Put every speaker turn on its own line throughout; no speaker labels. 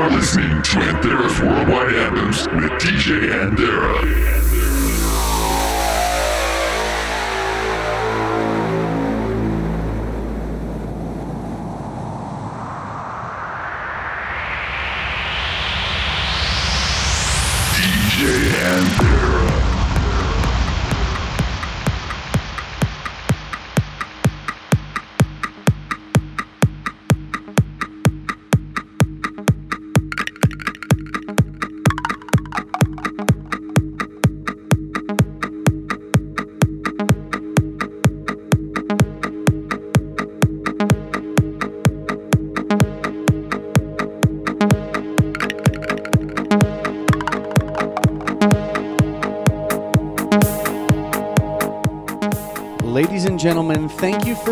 are listening to Anthera's Worldwide Anthems with DJ Anthera.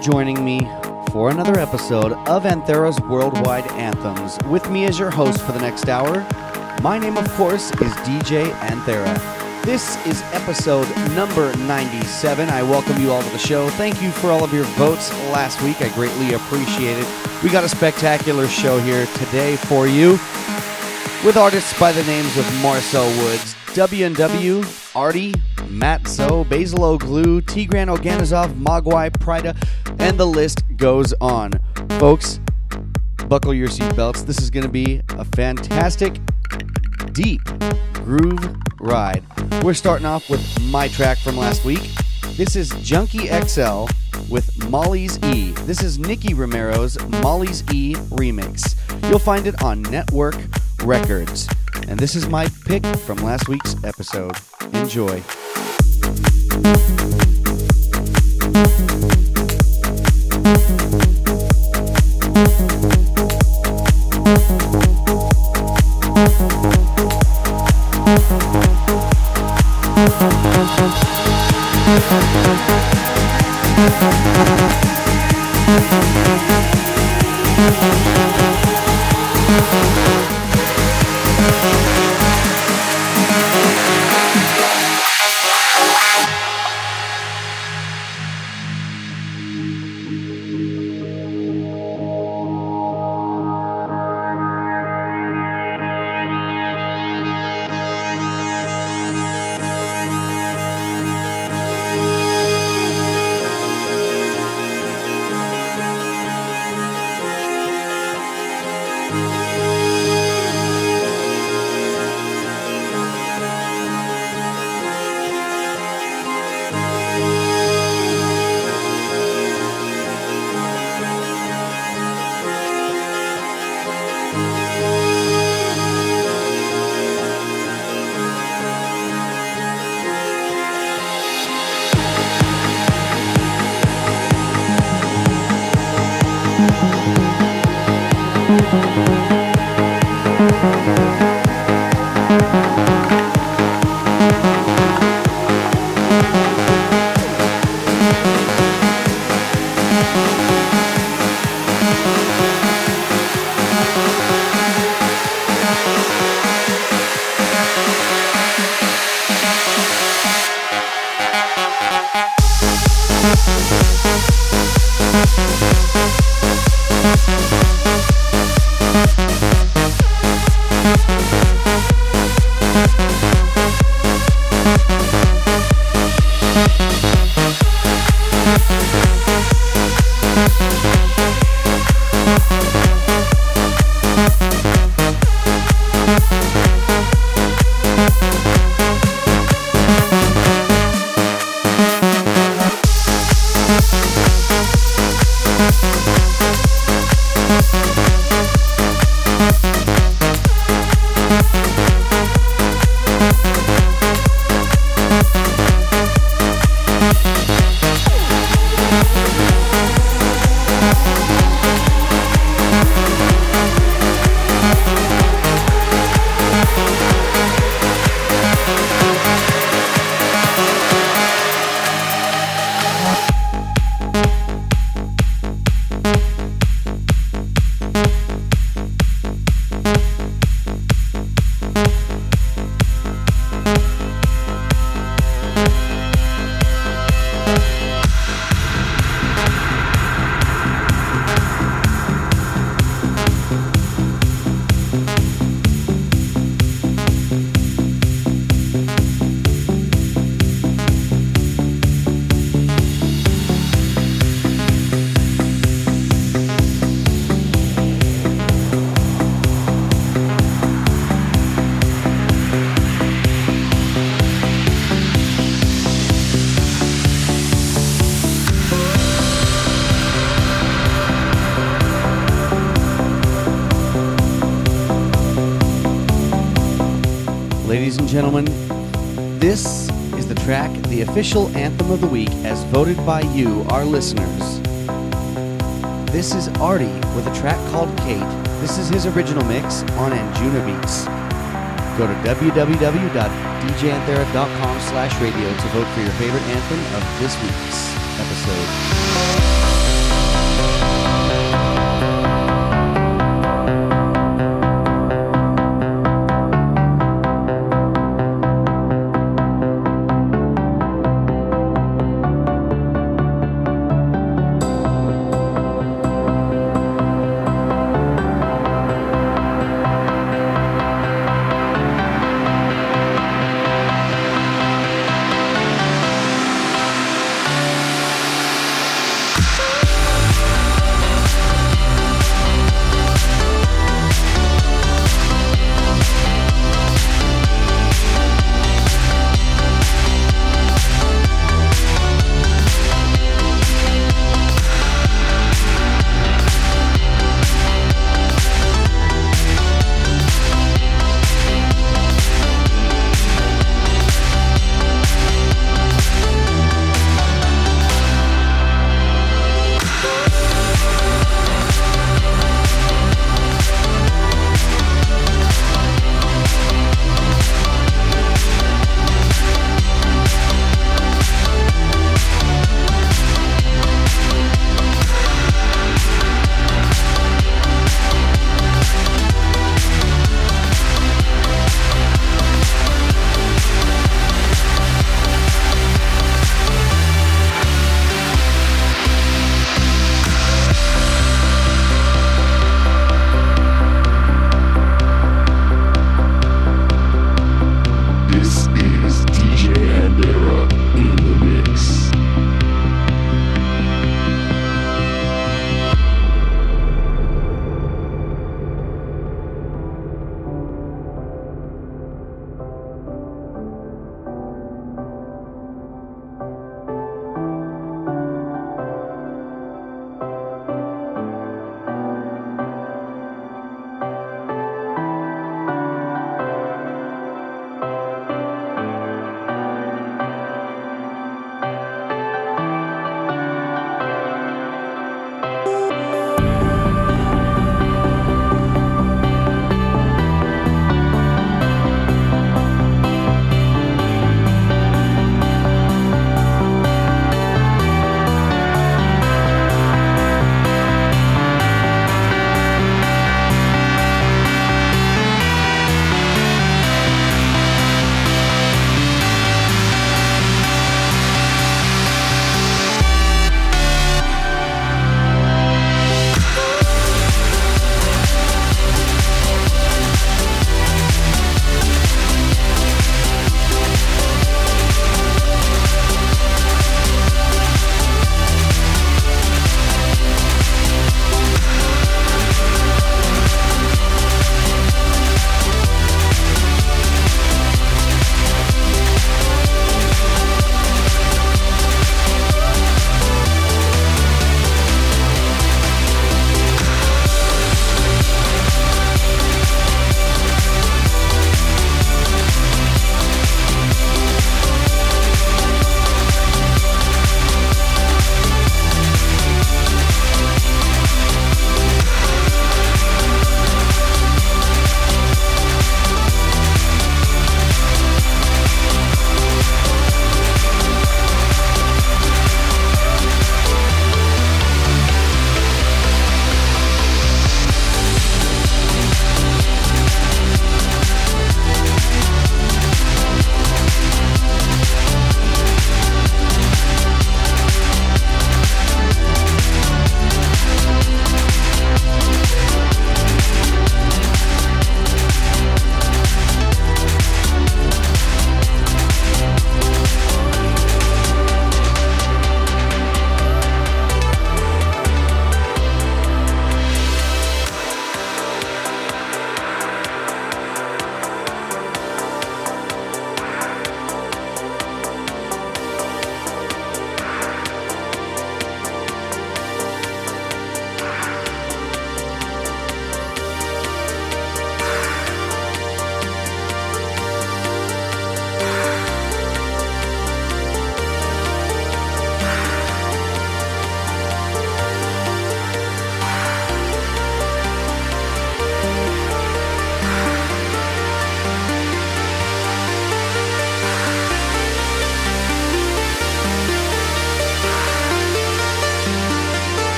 Joining me for another episode of Anthera's Worldwide Anthems. With me as your host for the next hour, my name, of course, is DJ Anthera. This is episode number 97. I welcome you all to the show. Thank you for all of your votes last week. I greatly appreciate it. We got a spectacular show here today for you with artists by the names of Marcel Woods, W&W, Arty, Matt Zo, Basil O'Glue, Tigran Oganezov, Mogwai, Pryda, and the list goes on. Folks, buckle your seatbelts. This is going to be a fantastic, deep groove ride. We're starting off with my track from last week. This is Junkie XL with Molly's E. This is Nicky Romero's Molly's E remix. You'll find it on Nettwerk Records. And this is my pick from last week's episode. Enjoy. Official anthem of the week, as voted by you, our listeners. This is Arty with a track called Kate. This is his original mix on Anjunabeats. Go to www.djanthera.com slash radio to vote for your favorite anthem of this week's episode.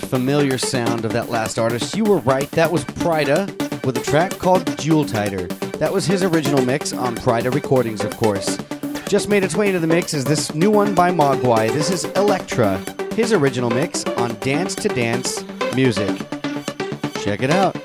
Familiar sound of that last artist, you were right. That was Pryda with a track called Jewel Tighter. That was his original mix on Pryda Recordings, of course. Just made its way into the mix is this new one by Mogwai. This is Electra, his original mix on Dance to Dance Music. Check it out.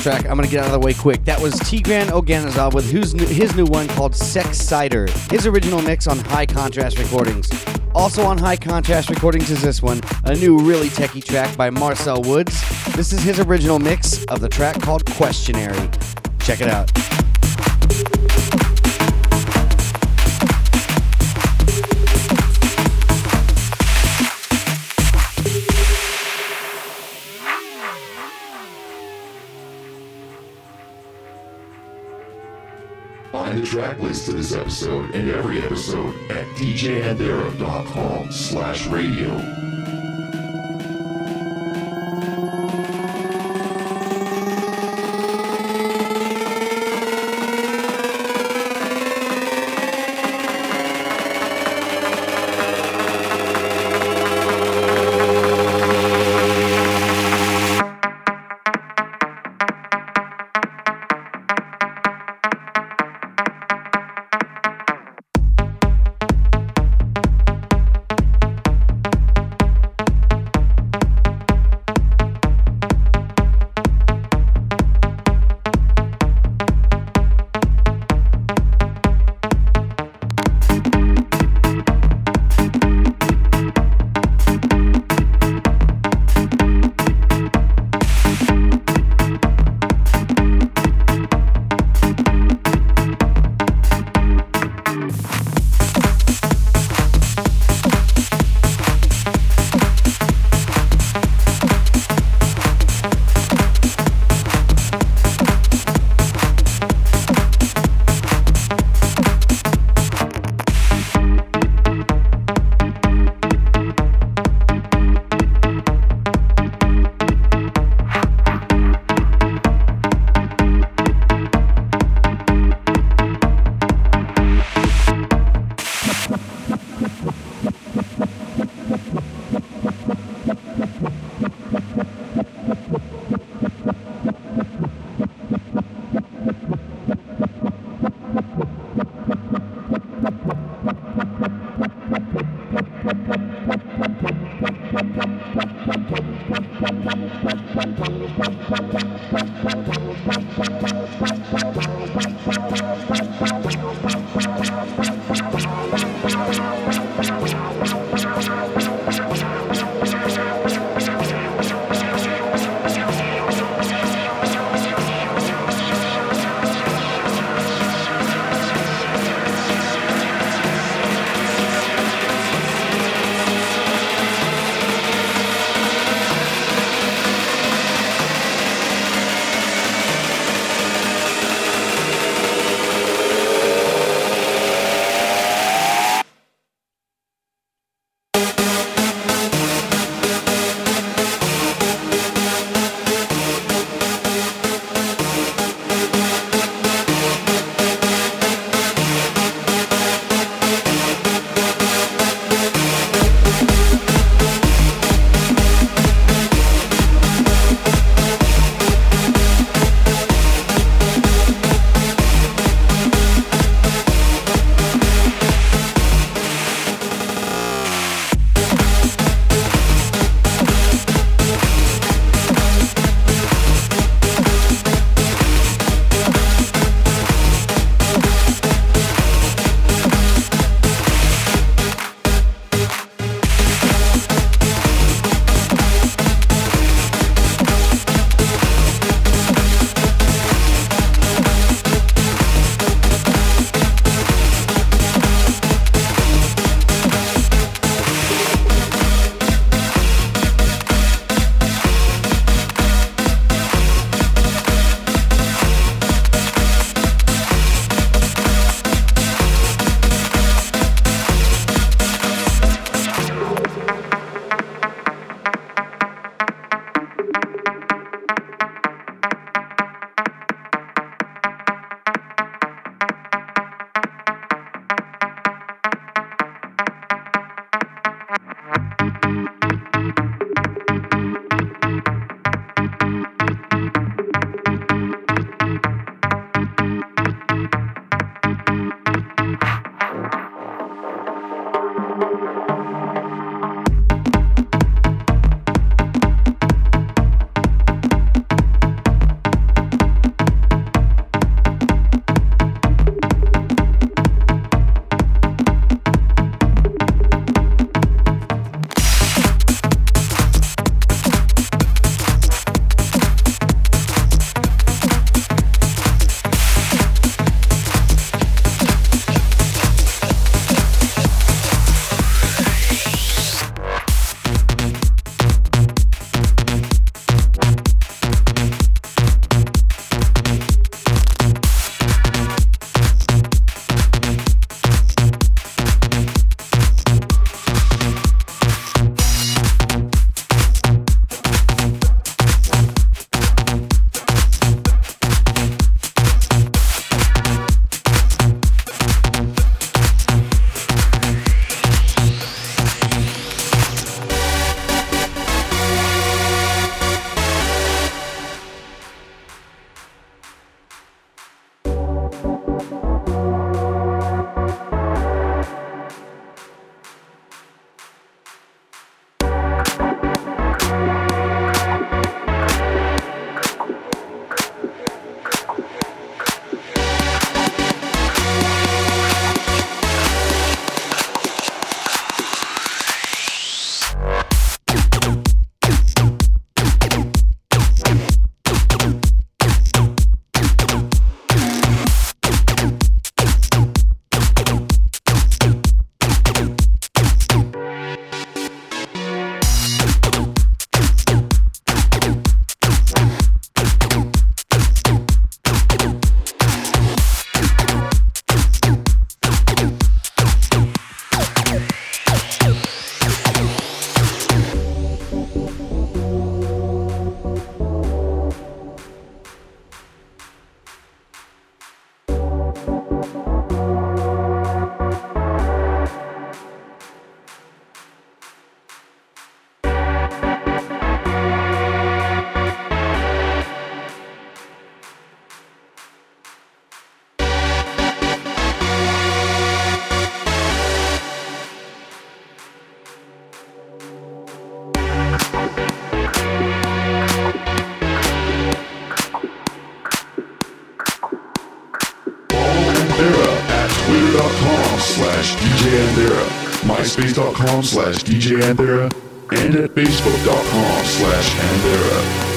Track, I'm to get out of the way quick. That was Tigran Oganezov with his new, his new one called Sex Cider. His original mix on High Contrast Recordings. Also on High Contrast Recordings is this one, a new really techie track by Marcel Woods. This is his original mix of the track called Questionary. Check it out.
Track list to this episode and every episode at djanthera.com slash radio. Slash DJ Anthera, and at facebook.com slash Anthera.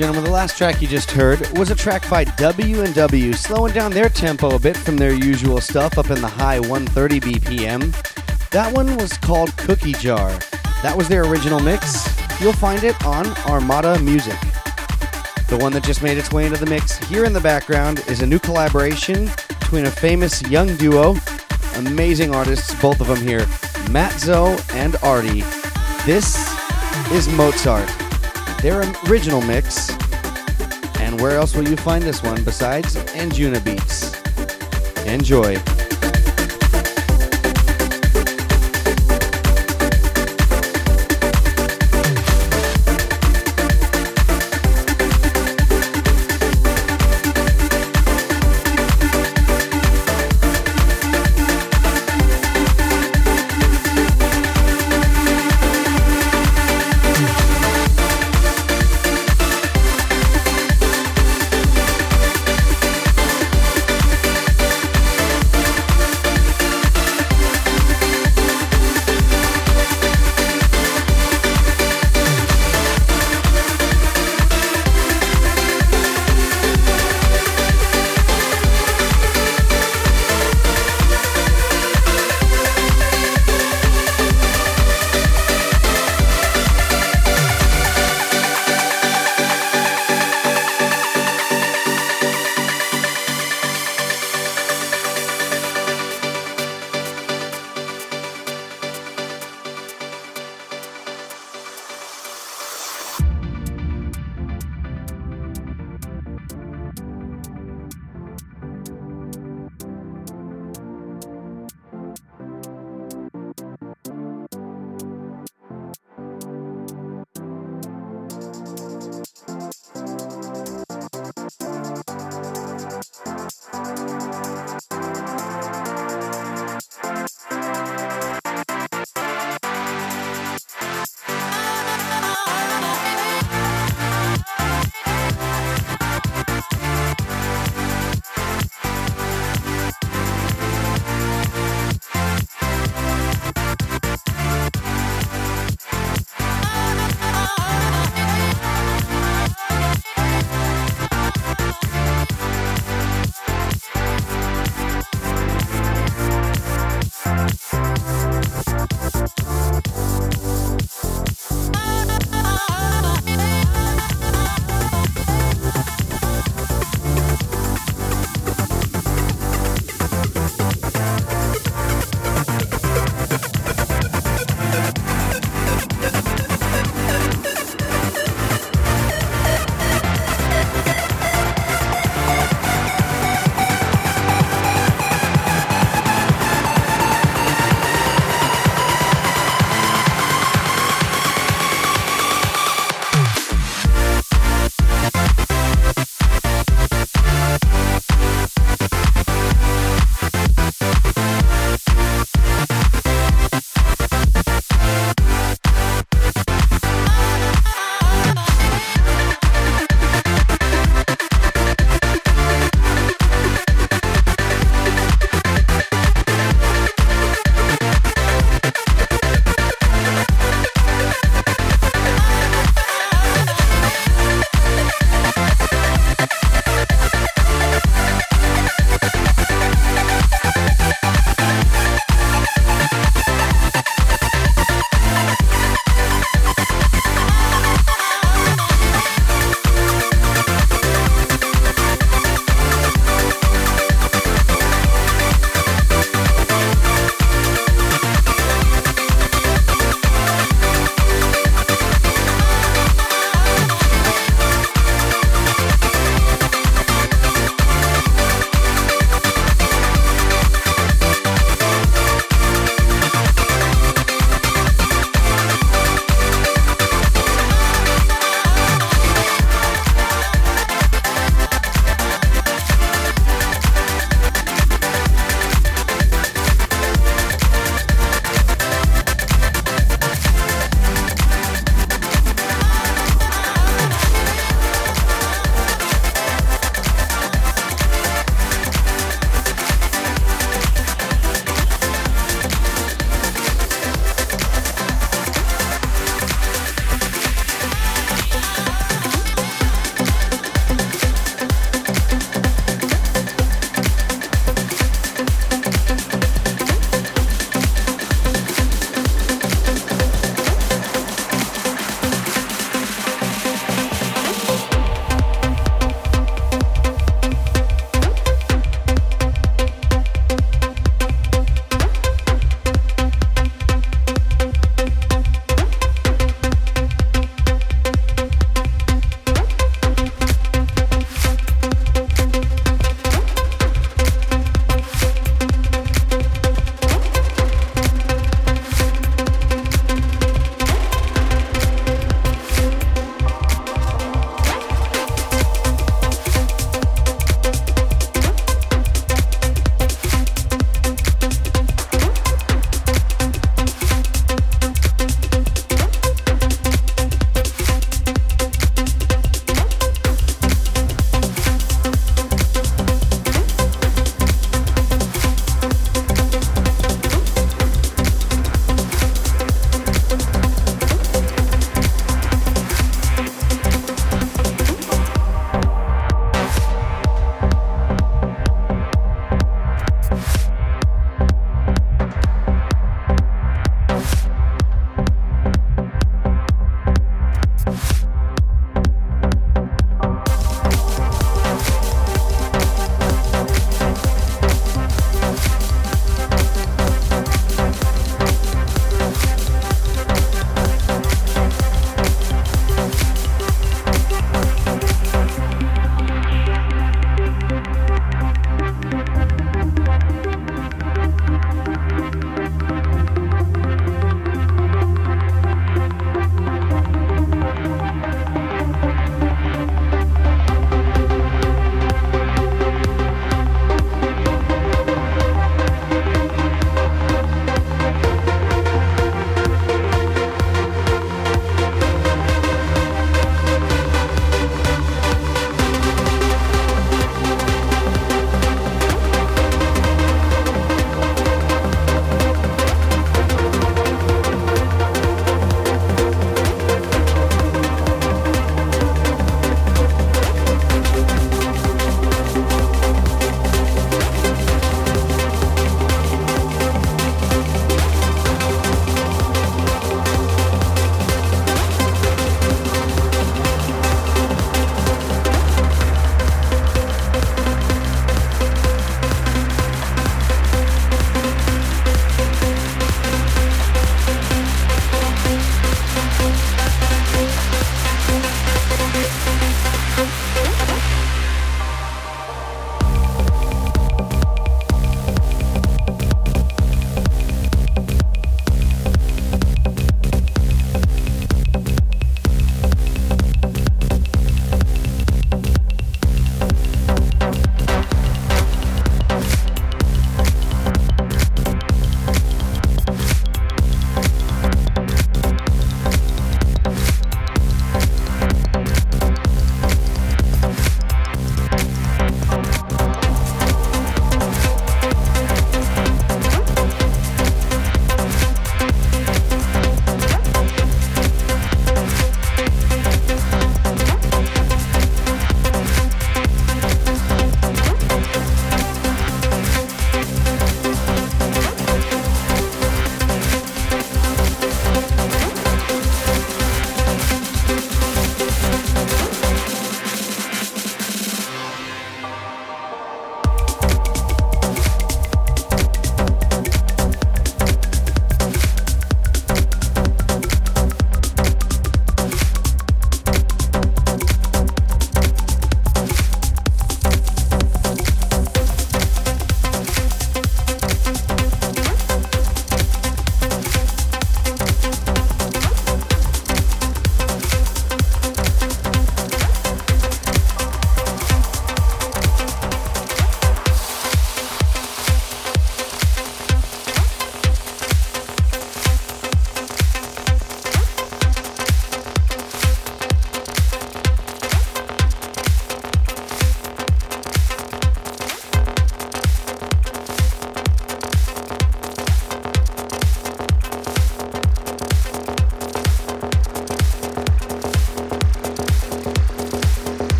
Gentlemen, the last track you just heard was a track by W&W, slowing down their tempo a bit from their usual stuff up in the high 130 BPM. That one was called Cookie Jar. That was their original mix. You'll find it on Armada Music. The one that just made its way into the mix here in the background is a new collaboration between a famous young duo, amazing artists, both of them here, Matt Matzo and Arty. This is Mozart their original mix. And where else will you find this one besides Anjunabeats? Enjoy.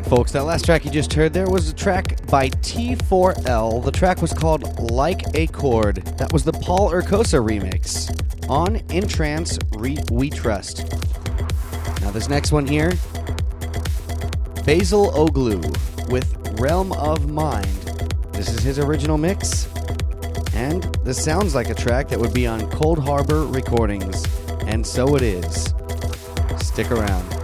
Right, folks, that last track you just heard there was a track by T4L. The track was called Like a Chord. That was the Paul Urkosa remix on In Trance Re- We Trust. Now, this next one here Basil O'Glue with Realm of Mind. This is his original mix, and this sounds like a track that would be on Coldharbour Recordings, and so it is. Stick around.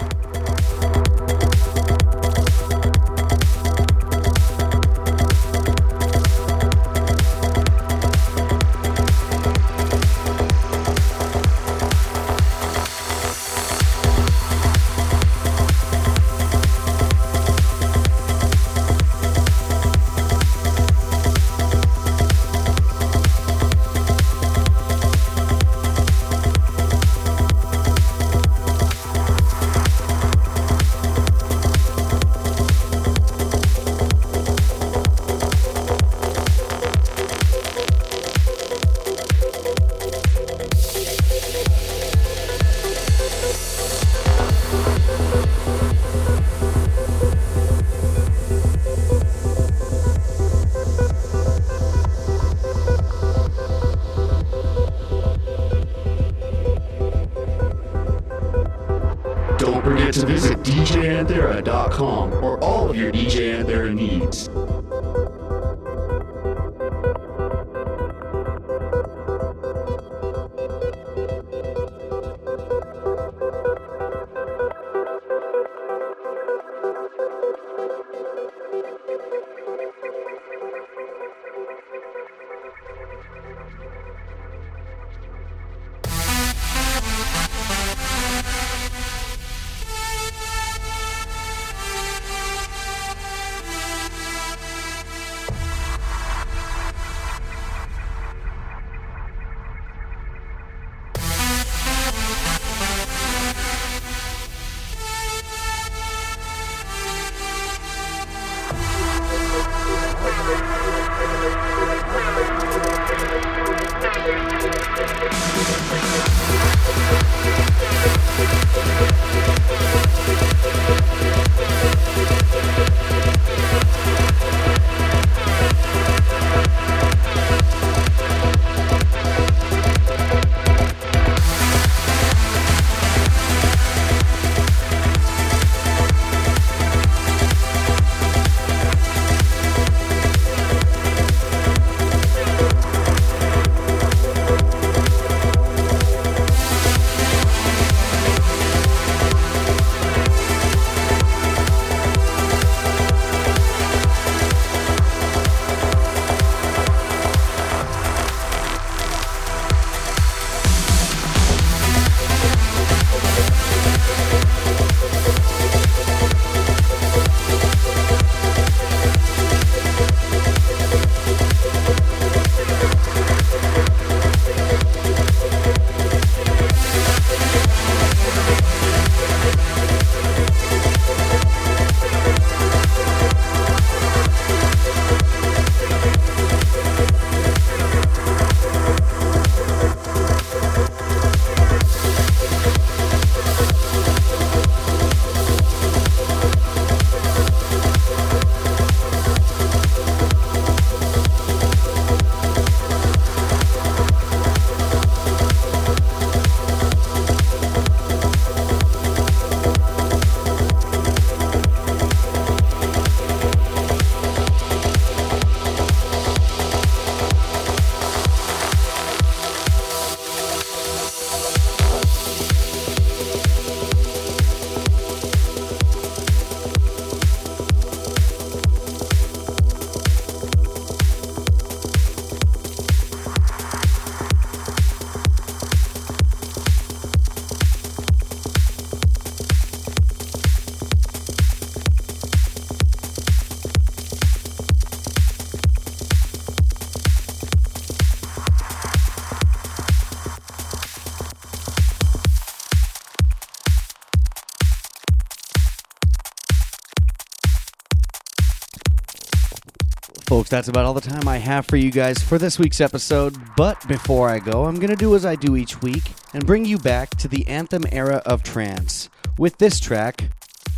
Folks, that's about all the time I have for you guys for this week's episode. But before I go, I'm going to do as I do each week and bring you back to the anthem era of trance with this track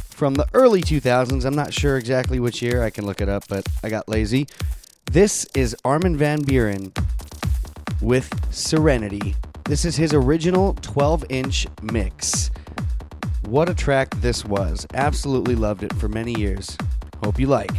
from the early 2000s. I'm not sure exactly which year. I can look it up, but I got lazy. This is Armin van Buuren with Serenity. This is his original 12 inch mix. What a track this was. Absolutely loved it for many years. Hope you like.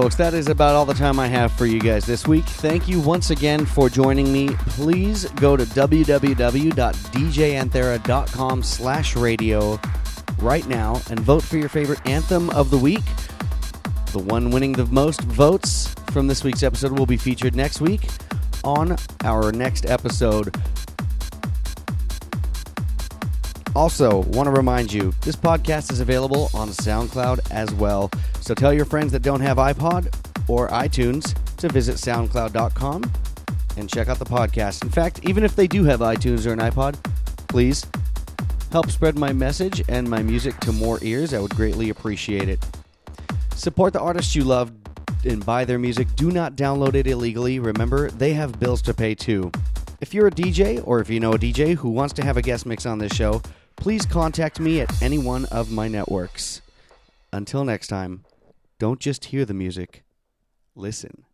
Folks, that is about all the time I have for you guys this week. Thank you once again for joining me. Please go to www.djanthera.com slash radio right now and vote for your favorite anthem of the week. The one winning the most votes from this week's episode will be featured next week on our next episode. Also, want to remind you this podcast is available on SoundCloud as well. So tell your friends that don't have iPod or iTunes to visit SoundCloud.com and check out the podcast. In fact, even if they do have iTunes or an iPod, please help spread my message and my music to more ears. I would greatly appreciate it. Support the artists you love and buy their music. Do not download it illegally. Remember, they have bills to pay too. If you're a DJ or if you know a DJ who wants to have a guest mix on this show, please contact me at any one of my networks. Until next time, don't just hear the music, listen,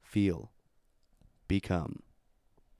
feel, become.